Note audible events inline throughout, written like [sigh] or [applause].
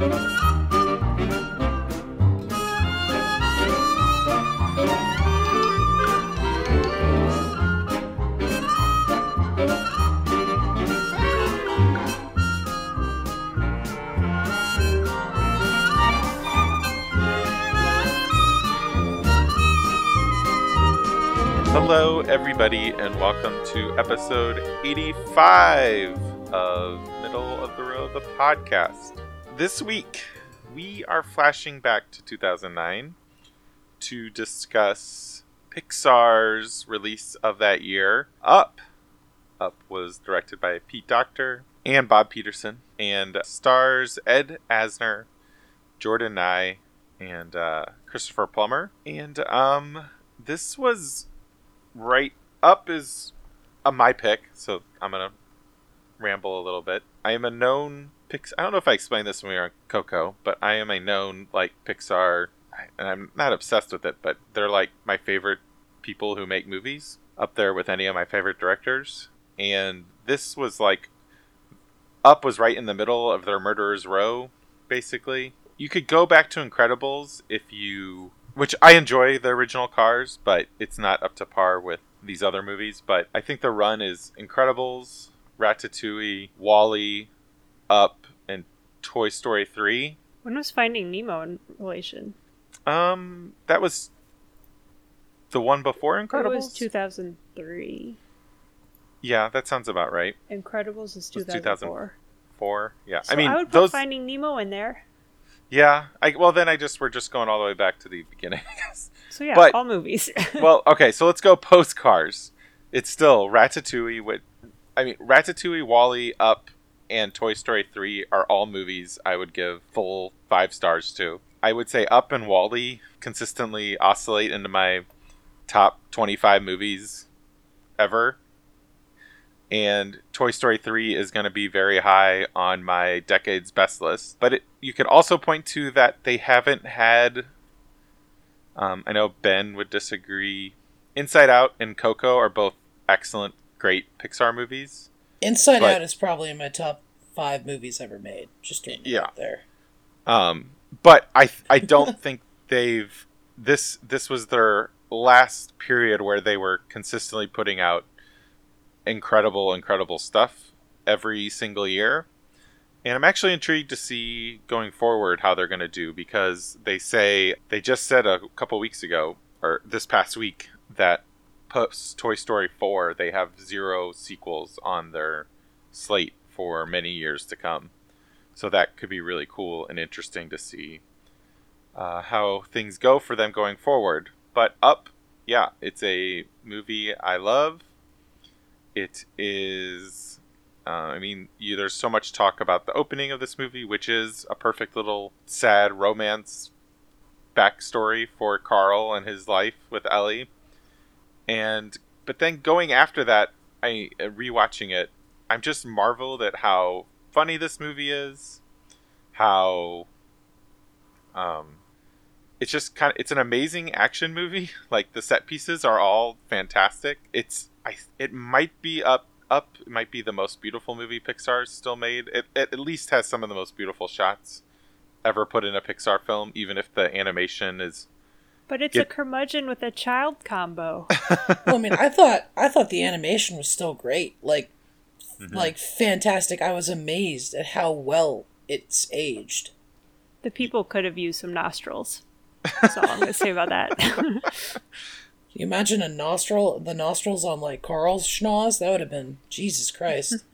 Hello, everybody, and welcome to episode 85 of Middle of the Road, the podcast. This week, we are flashing back to 2009 to discuss Pixar's release of that year, Up. Up was directed by Pete Docter and Bob Peterson, and stars Ed Asner, Jordan Nagai, and uh, Christopher Plummer. And um, this was right up is a my pick, so I'm gonna ramble a little bit. I am a known I don't know if I explained this when we were on Coco, but I am a known like Pixar, and I'm not obsessed with it, but they're like my favorite people who make movies, up there with any of my favorite directors. And this was like, Up was right in the middle of their Murderers Row, basically. You could go back to Incredibles if you which I enjoy the original Cars, but it's not up to par with these other movies. But I think the run is Incredibles, Ratatouille, WALL-E, Up, Toy Story 3. When was Finding Nemo in relation? Um, that was the one before Incredibles. It was 2003. Yeah, that sounds about right. Incredibles is 2004. Four. Yeah, So I mean I would put those. Finding Nemo in there. Yeah, I well then I just we're just going all the way back to the beginning. [laughs] So yeah, But- all movies. [laughs] well, okay, so let's go post Cars. It's still Ratatouille. With, I mean, Ratatouille, WALL-E, Up, and Toy Story Three are all movies I would give full five stars to. I would say Up and WALL-E consistently oscillate into my top twenty-five movies ever. And Toy Story 3 is going to be very high on my decade's best list. But it, you could also point to that they haven't had um, I know Ben would disagree. Inside Out and Coco are both excellent, great Pixar movies. Inside But- Out is probably in my top five movies ever made. Just Yeah. there. Um, but I I don't [laughs] think they've this this was their last period where they were consistently putting out incredible incredible stuff every single year. And I'm actually intrigued to see going forward how they're going to do because they say they just said a couple weeks ago or this past week that post Toy Story 4 they have zero sequels on their slate for many years to come. So that could be really cool and interesting to see uh, how things go for them going forward. But Up, yeah, it's a movie I love. It is, uh, I mean, you, there's so much talk about the opening of this movie, which is a perfect little sad romance backstory for Carl and his life with Ellie. And but then going after that, I uh, rewatching it, I'm just marveled at how funny this movie is, how um it's just kind of it's an amazing action movie. [laughs] Like the set pieces are all fantastic. It's I it might be up up it might be the most beautiful movie Pixar's still made. It, it at least has some of the most beautiful shots ever put in a Pixar film, even if the animation is but it's Yeah. a curmudgeon with a child combo. [laughs] Well, I mean, I thought I thought the animation was still great. Like, Mhm. like fantastic. I was amazed at how well it's aged. the people could have used some nostrils. That's all I'm going to say about that. Can [laughs] you imagine a nostril, the nostrils on like Carl's schnoz? That would have been Jesus Christ.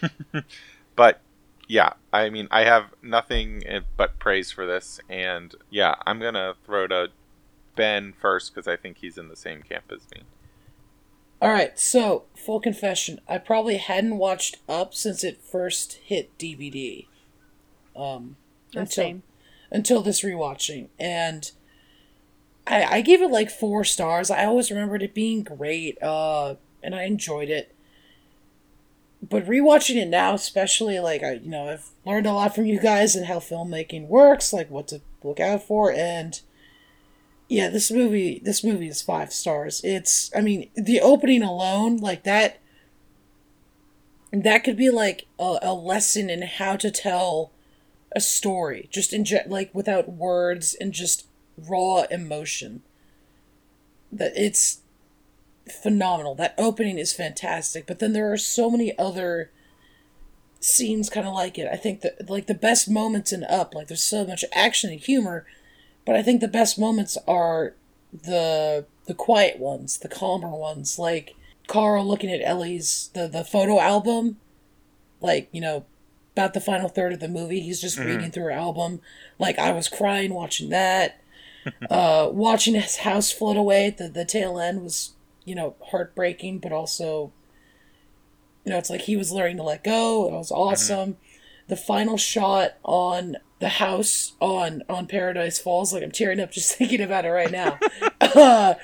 [laughs] but yeah, I mean, I have nothing eh, but praise for this, and yeah, I'm gonna throw to Ben first because I think he's in the same camp as me. All right, so full confession, I probably hadn't watched Up since it first hit DVD. Um, The until same. until this rewatching, and I I gave it like four stars. I always remembered it being great, uh, and I enjoyed it. But rewatching it now, especially like I, you know, I've learned a lot from you guys and how filmmaking works, like what to look out for, and yeah, this movie, this movie is five stars. It's, I mean, the opening alone, like that, that could be like a, a lesson in how to tell a story, just in like without words and just raw emotion. That it's phenomenal. That opening is fantastic, but then there are so many other scenes kind of like it. I think that like the best moments in Up, like there's so much action and humor, but I think the best moments are the the quiet ones, the calmer ones, like Carl looking at Ellie's the the photo album, like you know, about the final third of the movie. He's just reading through her album. Like I was crying watching that. [laughs] uh, watching his house float away at the the tail end was you know heartbreaking, but also you know it's like he was learning to let go. It was awesome. The final shot on the house on on Paradise Falls, like I'm tearing up just [laughs] thinking about it right now. [laughs] uh,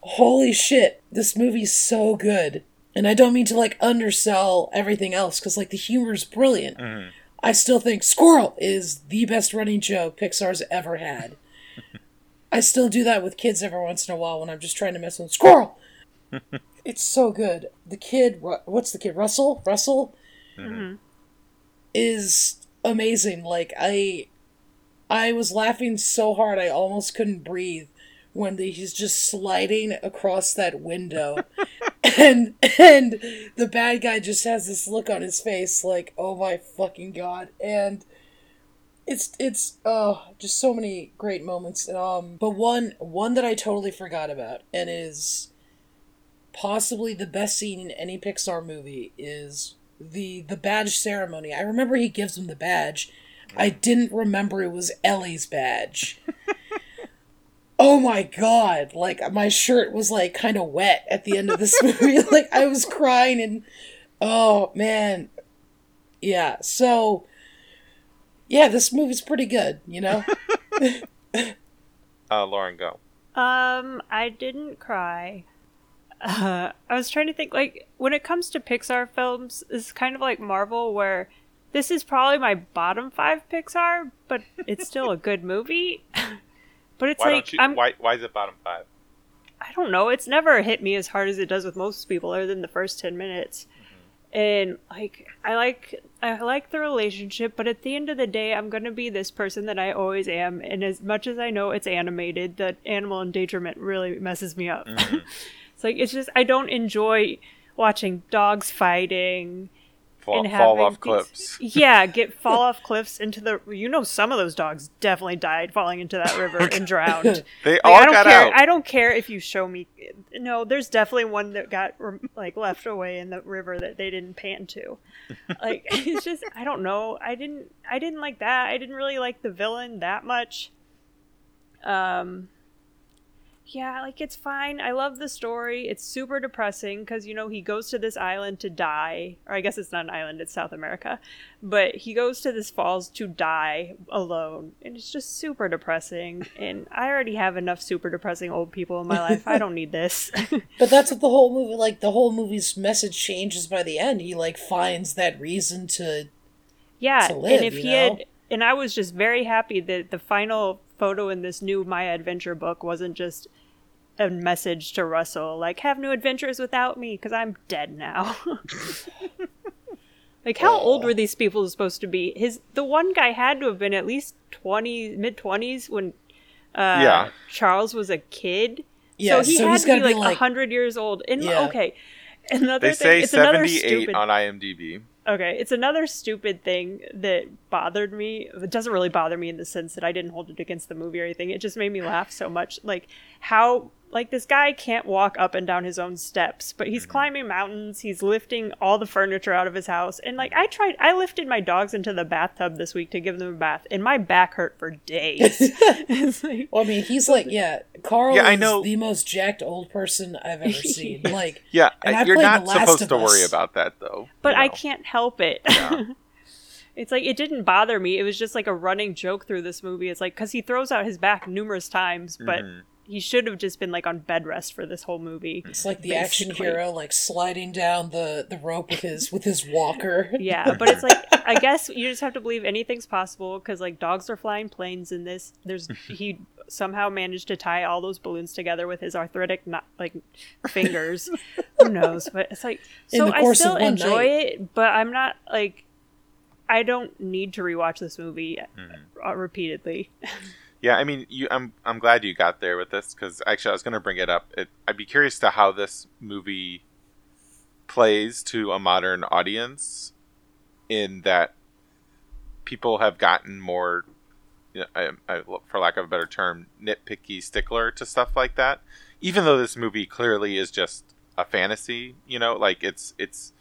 holy shit, this movie's so good. And I don't mean to like undersell everything else because like the humor's brilliant. Mm-hmm. I still think Squirrel is the best running joke Pixar's ever had. [laughs] I still do that with kids every once in a while when I'm just trying to mess with. Squirrel. it's so good. The kid, Ru- what's the kid? Russell. Russell mm-hmm. Mm-hmm. is amazing. Like I, I was laughing so hard I almost couldn't breathe when the, he's just sliding across that window, [laughs] and and the bad guy just has this look on his face like, oh my fucking god, and it's it's oh just so many great moments. Um, but one one that I totally forgot about and is possibly the best scene in any Pixar movie is the the badge ceremony. I remember he gives him the badge. I didn't remember it was Ellie's badge. [laughs] oh my god! Like my shirt was like kind of wet at the end of this [laughs] movie. like I was crying and oh man, yeah. So yeah, this movie's pretty good. You know. [laughs] Uh, Lauren, go. Um, I didn't cry. Uh, I was trying to think like when it comes to Pixar films, it's kind of like Marvel where this is probably my bottom five Pixar, but it's still a good movie. [laughs] but it's Why like you? I'm Why? Why is it bottom five? I don't know. It's never hit me as hard as it does with most people, other than the first ten minutes. And like, I like I like the relationship, but at the end of the day, I'm gonna be this person that I always am. And as much as I know it's animated, that animal endangerment really messes me up. [laughs] it's like it's just I don't enjoy watching dogs fighting Fall, and fall off these- cliffs. [laughs] Yeah, [laughs] get fall off cliffs into the. You know, some of those dogs definitely died falling into that river and [laughs] drowned. They Like, all I don't got care. out. I don't care if you show me. No, there's definitely one that got like left away in the river that they didn't pan to. Like it's just I don't know. I didn't I didn't like that. I didn't really like the villain that much. Um yeah, like it's fine. I love the story. It's super depressing because you know he goes to this island to die, or I guess it's not an island; it's South America. But he goes to this falls to die alone, and it's just super depressing. And I already have enough super depressing old people in my life. I don't need this. [laughs] But that's what the whole movie like the whole movie's message changes by the end. He like finds that reason to yeah, To live, and if he know? had, and I was just very happy that the final photo in this new Maya Adventure book wasn't just a message to Russell like have no adventures without me because I'm dead now. [laughs] like how old were these people supposed to be? His the one guy had to have been at least twenty mid twenties when uh, Yeah. Charles was a kid. Yeah, so he so had he's to be gotta be, like like- hundred years old. And Yeah. okay, another They thing. say it's another 78 stupid on IMDb. Okay, it's another stupid thing that bothered me. It doesn't really bother me in the sense that I didn't hold it against the movie or anything. It just made me laugh so much. Like how like this guy can't walk up and down his own steps, but he's climbing mountains, he's lifting all the furniture out of his house. And like I tried I lifted my dogs into the bathtub this week to give them a bath, and my back hurt for days. [laughs] it's like Well, I mean, he's like, yeah, Carl Yeah, I know- the most jacked old person I've ever [laughs] seen. Like, Yeah, And I you're not The supposed to worry about that though. but you I can't help it. Yeah. [laughs] It's like it didn't bother me. It was just like a running joke through this movie. It's like because he throws out his back numerous times, but Mhm. He should have just been like on bed rest for this whole movie. it's like the action hero, like sliding down the the rope with his with his walker. Yeah, [laughs] but it's like I guess you just have to believe anything's possible because like dogs are flying planes in this. There's [laughs] he somehow managed to tie all those balloons together with his arthritic not like fingers. Who [laughs] knows? But it's like so I still enjoy night. it, but I'm not like I don't need to rewatch this movie uh, repeatedly. Yeah, I mean, you, I'm I'm glad you got there with this because actually I was going to bring it up. It, I'd be curious to how this movie plays to a modern audience, in that people have gotten more, you know, I, I, for lack of a better term, nitpicky stickler to stuff like that. Even though this movie clearly is just a fantasy, you know, like it's it's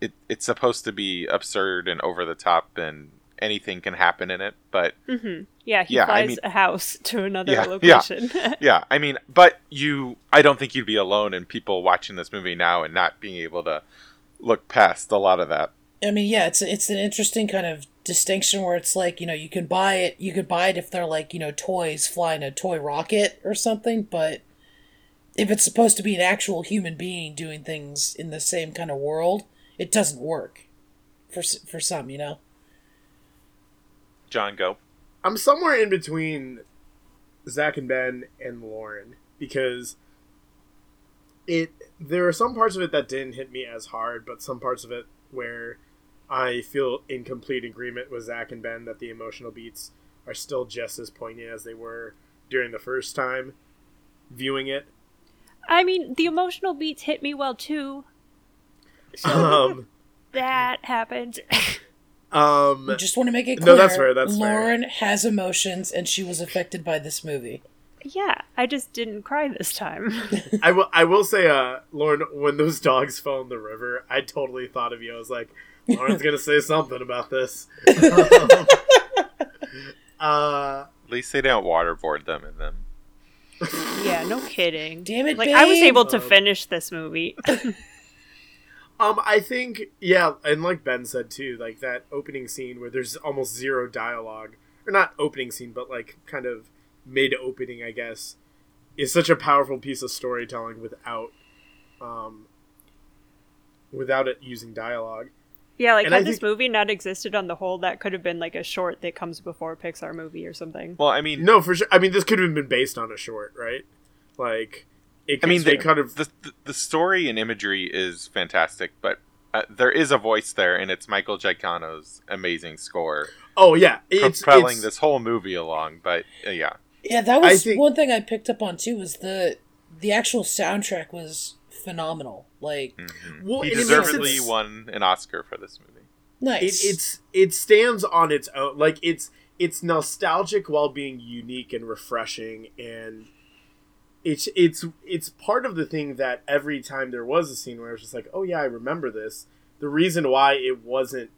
it, it's supposed to be absurd and over the top and anything can happen in it, but hmm Yeah, he Yeah, I mean- a house [laughs] to another Yeah, yeah. location. [laughs] yeah, I mean, but you, I don't think you'd be alone in people watching this movie now and not being able to look past a lot of that. I mean, yeah, it's it's an interesting kind of distinction where it's like you know you can buy it, you could buy it if they're like you know toys flying a toy rocket or something, but if it's supposed to be an actual human being doing things in the same kind of world, it doesn't work for for some, you know. John, go. I'm somewhere in between Zach and Ben and Lauren because it there are some parts of it that didn't hit me as hard, but some parts of it where I feel in complete agreement with Zach and Ben that the emotional beats are still just as poignant as they were during the first time viewing it. I mean, the emotional beats hit me well too. Um, That happened. [laughs] um, I just want to make it clear. No, that's fair, that's fair. Lauren has emotions, and she was affected by this movie. yeah, I just didn't cry this time. [laughs] [laughs] I will. I will say, uh, Lauren, when those dogs fell in the river, I totally thought of you. I was like, Lauren's gonna say something about this. [laughs] uh, At least they don't waterboard them in them. yeah, no kidding. Damn it, Like I was able to finish this movie. Um, I think, yeah, and like Ben said too, like that opening scene where there's almost zero dialogue, or not opening scene, but like kind of mid opening, I guess, is such a powerful piece of storytelling without, um, without it using dialogue. yeah, like And I had this think- movie not existed on the whole, that could have been like a short that comes before a Pixar movie or something. Well, I mean, No, for sure. I mean, this could have been based on a short, right? Like, it. I mean, they the, kind of. the, the the story and imagery is fantastic, but uh, there is a voice there, and it's Michael Giacchino's amazing score Oh yeah, it's propelling it's, this whole movie along. But uh, yeah, Yeah, that was think- one thing I picked up on too. Was the the actual soundtrack was phenomenal. Like Mhm. Well, he and it makes deservedly sense. won an Oscar for this movie. It, nice. it's it stands on its own. Like it's it's nostalgic while being unique and refreshing, and it's it's it's part of the thing that every time there was a scene where I was just like, oh yeah, I remember this. The reason why it wasn't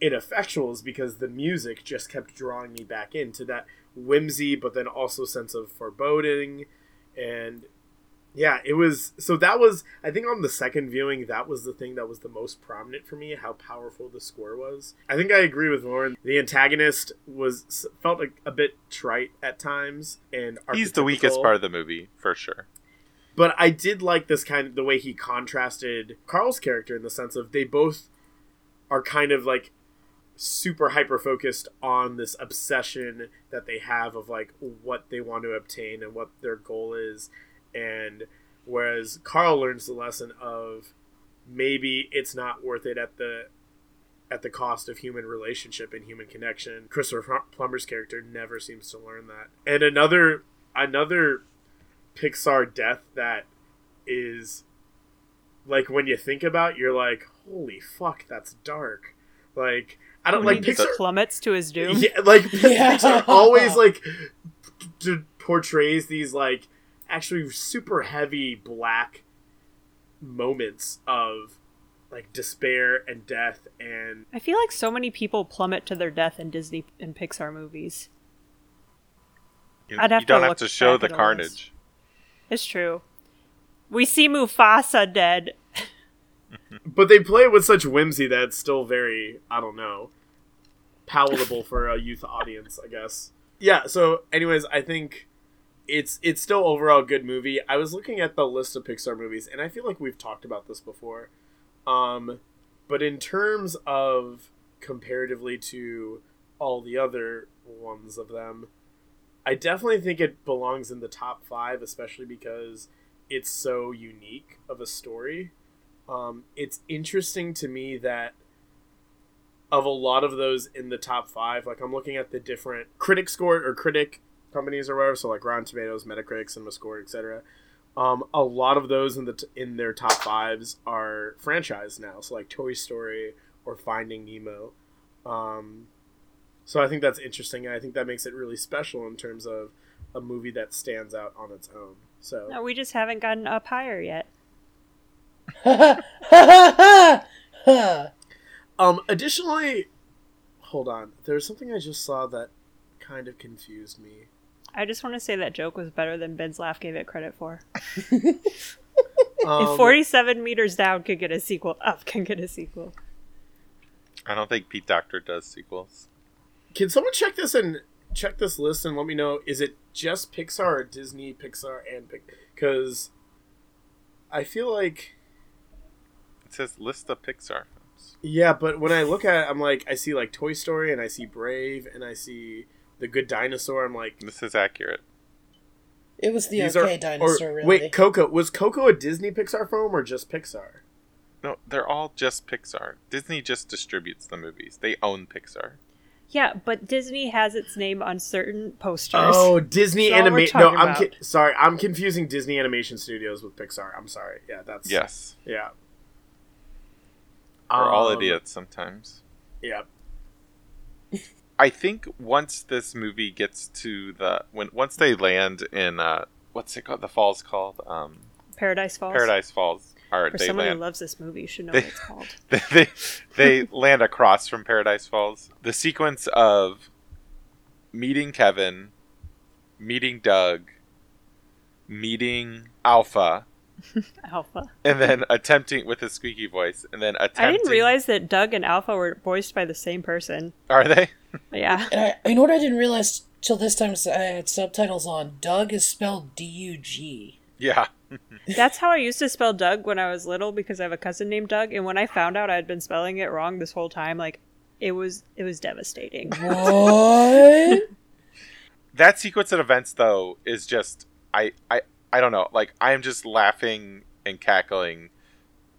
ineffectual is because the music just kept drawing me back into that whimsy, but then also sense of foreboding, and yeah, it was. So that was, I think, on the second viewing, that was the thing that was the most prominent for me. How powerful the score was. I think I agree with Lauren. The antagonist was felt like a bit trite at times, and He's the weakest part of the movie for sure. But I did like this kind of the way he contrasted Carl's character in the sense of they both are kind of like super hyper focused on this obsession that they have of like what they want to obtain and what their goal is and whereas Carl learns the lesson of maybe it's not worth it at the at the cost of human relationship and human connection. Christopher Plummer's character never seems to learn that. And another another Pixar death that is like when you think about, it, you're like, holy fuck, that's dark. Like I don't When like he Pixar. plummets to his doom. Yeah, like [laughs] Yeah. Pixar always like p- portrays these like actually super heavy black moments of like despair and death and I feel like so many people plummet to their death in Disney and Pixar movies. You, I'd have you don't to have to show the at a list. carnage. It's true. We see Mufasa dead. [laughs] but they play it with such whimsy that it's still very I don't know palatable for a youth audience, I guess. Yeah, so anyways, I think it's it's still overall a good movie. I was looking at the list of Pixar movies and I feel like we've talked about this before. Um but in terms of comparatively to all the other ones of them, I definitely think it belongs in the top 5 especially because it's so unique of a story um, it's interesting to me that of a lot of those in the top five. Like I'm looking at the different critic score or critic companies or whatever. So like Rotten Tomatoes, Metacritic, CinemaScore, etc. Um, a lot of those in the t- in their top fives are franchise now. So like Toy Story or Finding Nemo. Um, so I think that's interesting. and I think that makes it really special in terms of a movie that stands out on its own. So No, we just haven't gotten up higher yet. [laughs] Um, additionally, hold on. There's something I just saw that kind of confused me. I just want to say that joke was better than Ben's laugh gave it credit for. [laughs] Um, if 47 meters down could get a sequel, up can get a sequel. I don't think Pete Docter does sequels. Can someone check this and check this list and let me know? Is it just Pixar or Disney, Pixar, and Pixar? because I feel like It says list of Pixar films. yeah, but when I look at it, I'm like I see like Toy Story and I see Brave and I see The Good Dinosaur. I'm like This is accurate. It was the these okay are dinosaur, or, really. wait Coco was Coco a Disney Pixar film or just Pixar? No, they're all just Pixar. Disney just distributes the movies. They own Pixar. Yeah, but Disney has its name on certain posters. Oh, Disney That's Animation. No, I'm ki- sorry. I'm confusing Disney Animation Studios with Pixar. I'm sorry. Yeah, that's Yes. Yeah. We're all Um, idiots sometimes. Yeah. I think once this movie gets to the when once they land in uh what's it called the falls called um Paradise Falls. Paradise Falls or For someone land who loves this movie, should know They- what it's called. [laughs] they, they they [laughs] land across from Paradise Falls. The sequence of meeting Kevin, meeting Doug, meeting Alpha, [laughs] Alpha. and then attempting with his squeaky voice, and then attempting. I didn't realize that Doug and Alpha were voiced by the same person. Are they? [laughs] Yeah. And I, you know what I didn't realize till this time is I had subtitles on. Doug is spelled D U G. Yeah. [laughs] That's how I used to spell Doug when I was little because I have a cousin named Doug, and when I found out I had been spelling it wrong this whole time, like it was it was devastating. What? that sequence of events though is just I I I don't know like I am just laughing and cackling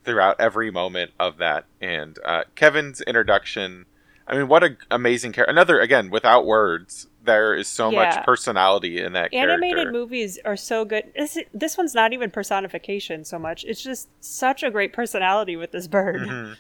throughout every moment of that and uh, Kevin's introduction I mean what an amazing character another again without words there is so Yeah. much personality in that Animated character movies are so good. This this one's not even personification so much. It's just such a great personality with this bird. Mhm.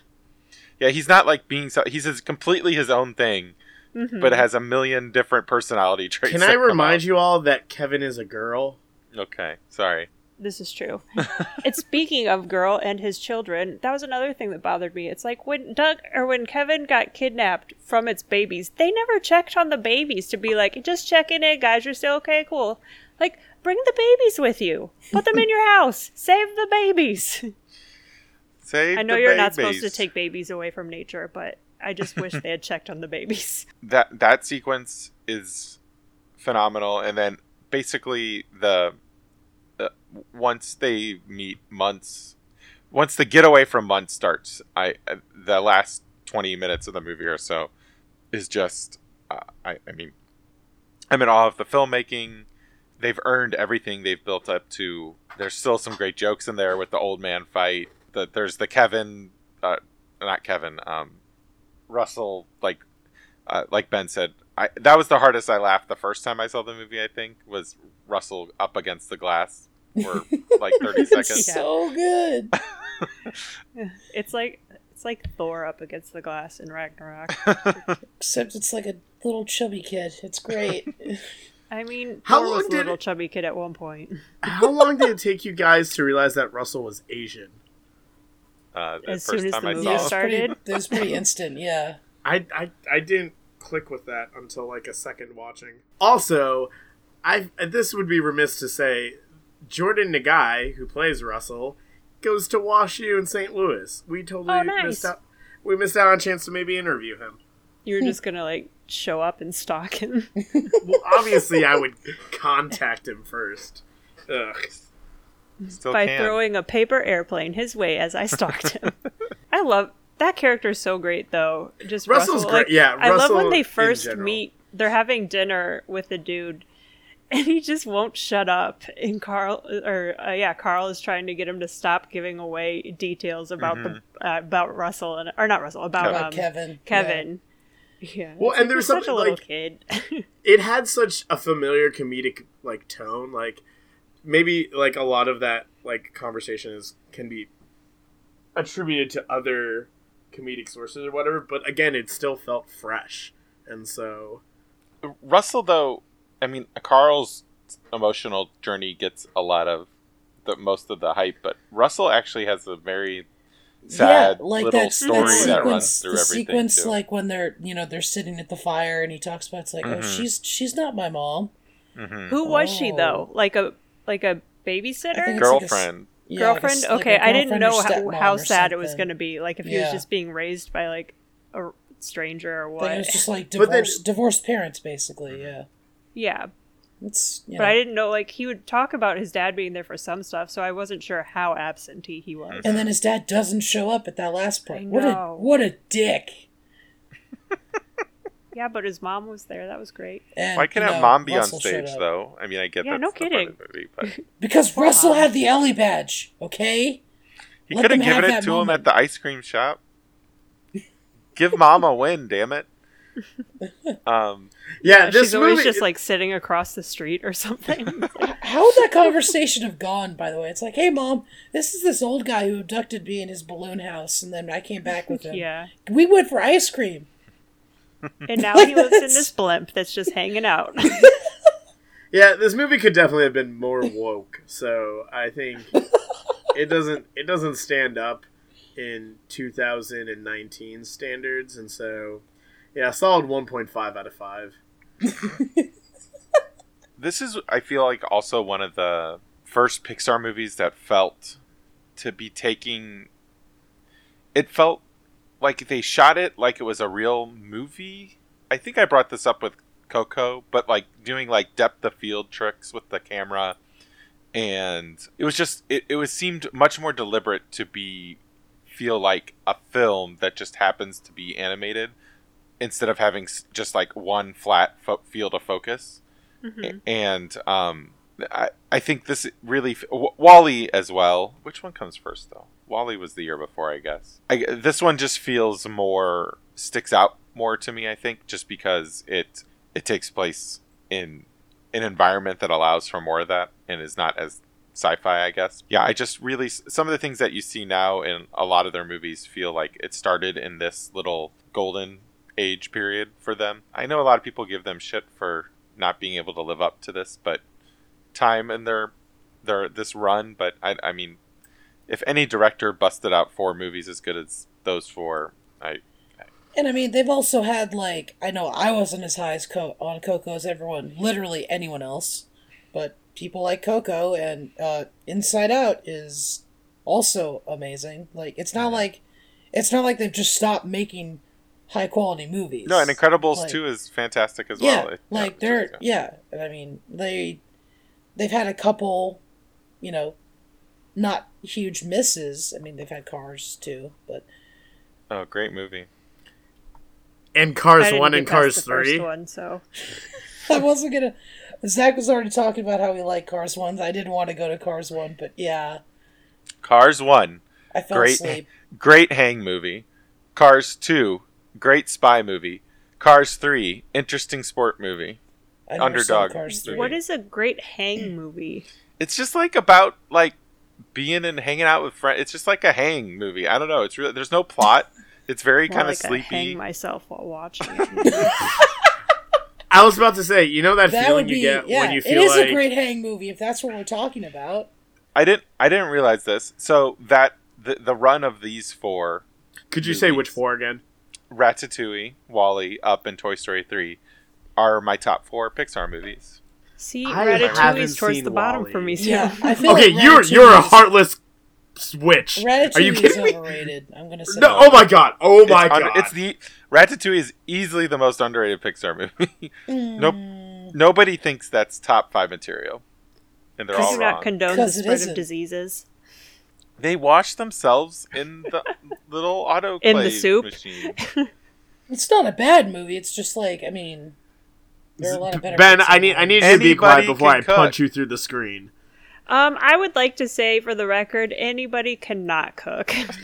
yeah he's not like being so he's his, completely his own thing Mhm. but has a million different personality traits Can I remind out. you all that Kevin is a girl? Okay sorry This is true. [laughs] and speaking of girl and his children, that was another thing that bothered me. It's like when Doug or when Kevin got kidnapped from its babies, they never checked on the babies to be like, just checking in, guys, you're still okay, cool. Like, bring the babies with you. Put them in your house. Save the babies. Save I know you're not supposed to take babies away from nature, but I just wish they had checked on the babies. [laughs] that that sequence is phenomenal and then basically the once they meet months once the getaway from months starts i the last 20 minutes of the movie or so is just uh, i i mean i'm in awe of the filmmaking. They've earned everything they've built up to. There's still some great jokes in there with the old man fight. The, there's the kevin uh, not kevin um russell like uh, like Ben said, I, that was the hardest I laughed the first time I saw the movie. I think was Russell up against the glass for [laughs] like thirty It's seconds. so good. [laughs] it's like it's like Thor up against the glass in Ragnarok. [laughs] Except it's like a little chubby kid. It's great. I mean, How Thor long was a did little it- chubby kid at one point. How long did it take you guys to realize that Russell was Asian? Uh, the As first soon as time the I movie saw it. it's pretty, started? it was pretty instant. Yeah. I, I I didn't click with that until like a second watching. Also, I this would be remiss to say, Jordan Nagai, who plays Russell, goes to Wash U in St. Louis. We totally Oh, nice. missed out. We missed out on a chance to maybe interview him. You were just gonna like show up and stalk him. [laughs] Well, obviously, I would contact him first. Ugh. Still by can. throwing a paper airplane his way as I stalked him. [laughs] I love that character is so great though. Just Russell's Russell, great. like, Yeah, I love when they first meet. They're having dinner with the dude, and he just won't shut up. And Carl, or uh, yeah, Carl is trying to get him to stop giving away details about the uh, about Russell and or not Russell about Kevin. um, Kevin. Kevin. Yeah. Well, and like, there's you're such something, a little like- kid. [laughs] it had such a familiar comedic like tone like maybe like a lot of that like conversation is can be attributed to other comedic sources or whatever but again it still felt fresh and so Russell, though, I mean, Carl's emotional journey gets a lot of the most of the hype, but Russell actually has a very sad little story that runs through the everything. sequence, too. like when they're you know they're sitting at the fire and he talks about it's like, oh, Mhm. she's she's not my mom. Mhm. Who was she though? Oh. Like a like a babysitter? think it's like a s- girlfriend. Yeah, girlfriend? like a- like okay, I didn't know how, how or sad it was going to be. Like if he was just being raised by like a stranger or I think what. it was just like But then- divorced divorced parents, basically. Yeah, yeah, it's you but. I didn't know like he would talk about his dad being there for some stuff, so I wasn't sure how absentee he was. And then his dad doesn't show up at that last part. What a what a dick. [laughs] Yeah, but his mom was there. That was great. And, Why can't you know, mom be on Russell showed stage though? I mean, I get Yeah, that's no the part kidding. of the movie, but [laughs] Because Poor Russell mom. had the Ellie badge. Okay. he could have given it that to him at the ice cream shop. Give mom a win, damn it. Um, yeah this She's always just like sitting across the street or something. [laughs] How would that conversation have gone? By the way, it's like, hey, mom, this is this old guy who abducted me in his balloon house, and then I came back with him. yeah, We went for ice cream. and now [laughs] Like he lives in that's- this blimp that's just hanging out. [laughs] yeah this movie could definitely have been more woke so i think it doesn't it doesn't stand up in 2019 standards and so yeah solid 1.5 out of 5 [laughs] this is, I feel like, also one of the first Pixar movies that felt to be taking. It felt like they shot it like it was a real movie. I think I brought this up with Coco, but like doing like depth of field tricks with the camera, and it was just it, it was seemed much more deliberate to be feel like a film that just happens to be animated instead of having just like one flat fo- field of focus Mhm. and um, I, I think this really w- WALL-E as well. Which one comes first though? WALL-E was the year before, I guess. I, this one just feels more sticks out more to me. I think just because it it takes place in an environment that allows for more of that and is not as sci-fi. I guess. Yeah, I just really some of the things that you see now in a lot of their movies feel like it started in this little golden age period for them. I know a lot of people give them shit for not being able to live up to this, but time in their their this run. But I, I mean, if any director busted out four movies as good as those four, I And I mean, they've also had like I know I wasn't as high as Co- on Coco as everyone, literally anyone else, but people like Coco and uh, Inside Out is also amazing. Like it's not like it's not like they've just stopped making high quality movies. no, and Incredibles Like- two is fantastic as yeah, well. It- like it's they're just- yeah. and I mean they they've had a couple, you know, not huge misses. I mean they've had Cars too, but oh, great movie. and cars 1 get and past cars the first 3 one, so [laughs] I wasn't gonna. Zach was already talking about how he liked Cars one. I didn't want to go to Cars one, but yeah, Cars one, I fell Great. asleep. [laughs] great hang movie. Cars two, great spy movie. Cars three, interesting sport movie. I Underdog. Cars three. what is a great hang movie? It's just like about like being and hanging out with friends. It's just like a hang movie. I don't know. It's really there's no plot. It's very kind of like I hang sleepy. myself while watching. it. [laughs] I was about to say, you know that, That feeling would you get yeah. when you it feel is like a great hang movie if that's what we're talking about. I didn't I didn't realize this. So that the the run of these four Could you say which four again? Ratatouille, WALL-E, Up, and Toy Story 3 are my top four Pixar movies. See, I Ratatouille is towards the bottom WALL-E. for me too. Yeah, I [laughs] feel Okay, like you're you're a heartless switch. Ratatouille Are you is kidding me? overrated. I'm gonna say. No, oh my god. Oh my it's, god. under- it's the Ratatouille is easily the most underrated Pixar movie. [laughs] nope. Mm, Nobody thinks that's top five material, and they're all do not wrong. condone the 'Cause it spread isn't. of diseases. they wash themselves in the [laughs] little autoclave In the soup? machine. [laughs] It's not a bad movie. It's just like I mean, There are a lot of better. Ben, I need I need you to be quiet before I cook. punch you through the screen. Um, I would like to say for the record, anybody cannot cook. [laughs]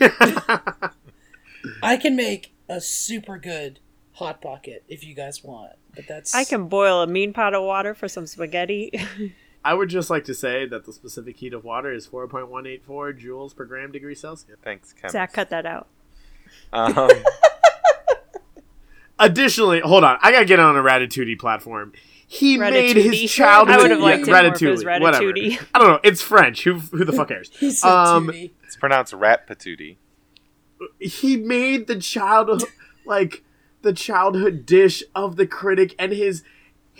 I can make a super good hot pocket if you guys want, but that's I can boil a mean pot of water for some spaghetti. [laughs] I would just like to say that the specific heat of water is 4.184 joules per gram degree Celsius. Thanks, Ken. Zach, cut that out. Um, [laughs] Additionally, hold on, I gotta get on a Ratatouille platform. He made his childhood. I would've liked it more if it Ratatouille, whatever. I don't know. It's French. Who who the fuck cares? [laughs] He's so Um, it's pronounced rat patootie. he made the childhood like the childhood dish of the critic and his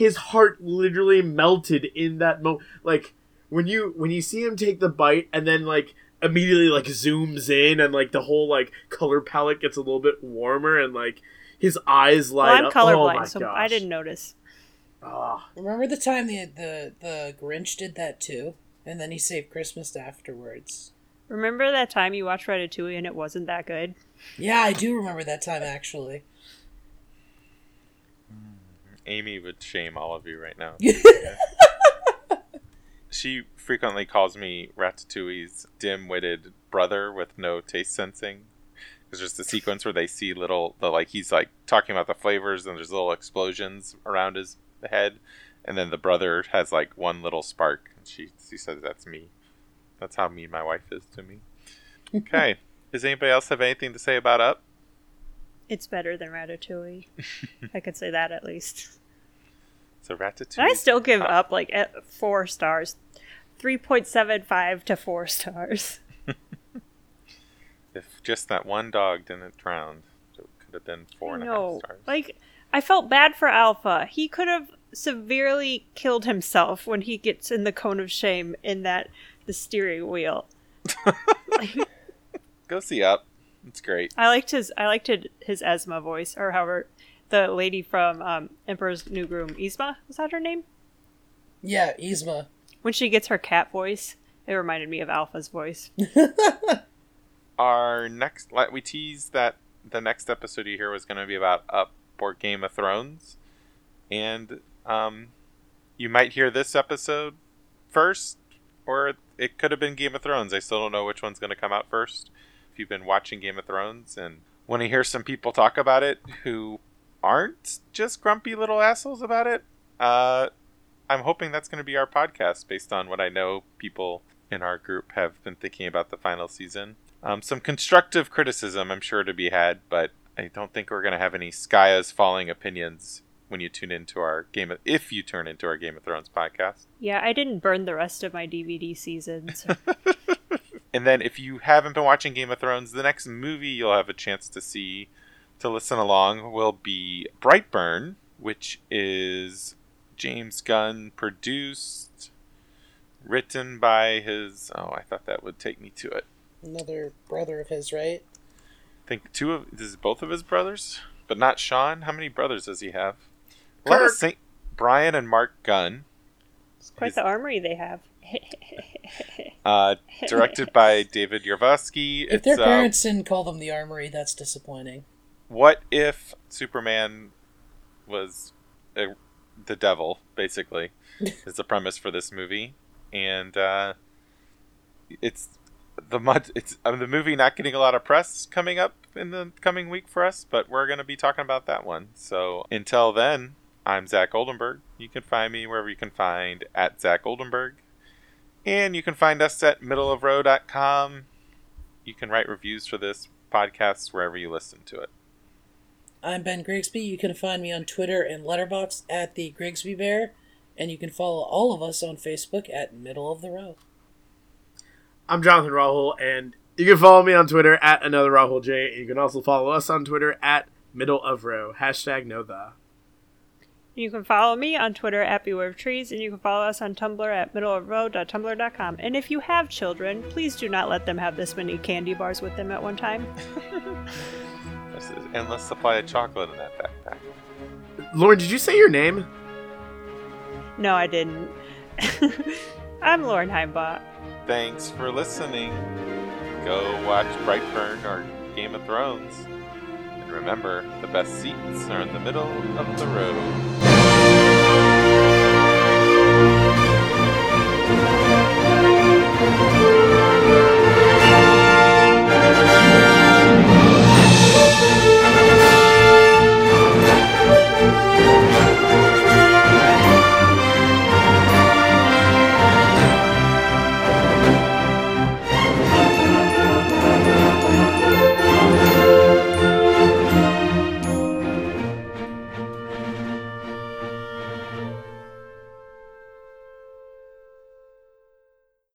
his heart literally melted in that moment like when you when you see him take the bite and then like immediately like zooms in and like the whole like color palette gets a little bit warmer and like his eyes Well, light I'm up oh colorblind, my so gosh. I didn't notice. Ah. Remember the time the, the the Grinch did that too, and then he saved Christmas afterwards. Remember that time you watched Ratatouille and it wasn't that good? Yeah, I do remember that time actually. Amy would shame all of you right now. [laughs] [laughs] she frequently calls me Ratatouille's dim-witted brother with no taste sensing. There's just a sequence where they see little, the like he's like talking about the flavors, and there's little explosions around his head, and then the brother has like one little spark. And she she says that's me. That's how mean my wife is to me. Okay. [laughs] Does anybody else have anything to say about Up? It's better than Ratatouille. I could say that at least. So Ratatouille. I still give up like at four stars. 3.75 to four stars. [laughs] If just that one dog didn't drown, it could have been four and a half stars. like I felt bad for Alpha. He could have severely killed himself when he gets in the cone of shame in that the steering wheel. [laughs] Go see Up. It's great. I liked his I liked his, his Yzma voice, or however the lady from um, Emperor's New Groove, Yzma, was that her name? Yeah, Yzma. When she gets her cat voice, it reminded me of Alpha's voice. [laughs] Our next, like we teased that the next episode you hear was going to be about Up or Game of Thrones, and um, you might hear this episode first, or it could have been Game of Thrones. I still don't know which one's going to come out first. If you've been watching Game of Thrones and want to hear some people talk about it who aren't just grumpy little assholes about it, uh, I'm hoping that's going to be our podcast based on what I know people in our group have been thinking about the final season. Um, some constructive criticism, I'm sure, to be had, but I don't think we're going to have any sky is falling opinions when you tune into our game of, if you turn into our Game of Thrones podcast. Yeah, I didn't burn the rest of my DVD seasons. [laughs] [laughs] And then if you haven't been watching Game of Thrones, the next movie you'll have a chance to see to listen along will be Brightburn, which is James Gunn produced, written by his. Oh, I thought that would take me to it. Another brother of his, right? I think two of this is both of his brothers, but not Sean. How many brothers does he have? A lot of Kirk. Saint Brian and Mark Gunn. It's quite His- the armory they have. [laughs] Uh, directed by [laughs] David Yarovesky. If It's their uh, parents didn't call them the Armory, that's disappointing. What if Superman was uh the devil? Basically, [laughs] is the premise for this movie, and uh, it's the mud. It's uh, the movie not getting a lot of press coming up in the coming week for us, but we're going to be talking about that one. So until then, I'm Zach Oldenburg. You can find me wherever you can find at Zach Oldenburg. And you can find us at middleofrow.com. You can write reviews for this podcast wherever you listen to it. I'm Ben Grigsby. You can find me on Twitter and Letterboxd at the Grigsby Bear, and you can follow all of us on Facebook at Middle of the Row. I'm Jonathan Rahul, and you can follow me on Twitter at another Rahul J. And you can also follow us on Twitter at middle of row. Hashtag know the. You can follow me on Twitter at Beware of Trees, and you can follow us on Tumblr at Middle of middleofroad.tumblr.com. And if you have children, please do not let them have this many candy bars with them at one time. [laughs] There's an endless supply of chocolate in that backpack. Lauren, did you say your name? No, I didn't. [laughs] I'm Lauren Heimbach. Thanks for listening. Go watch Brightburn or Game of Thrones. And remember, the best seats are in the middle of the road.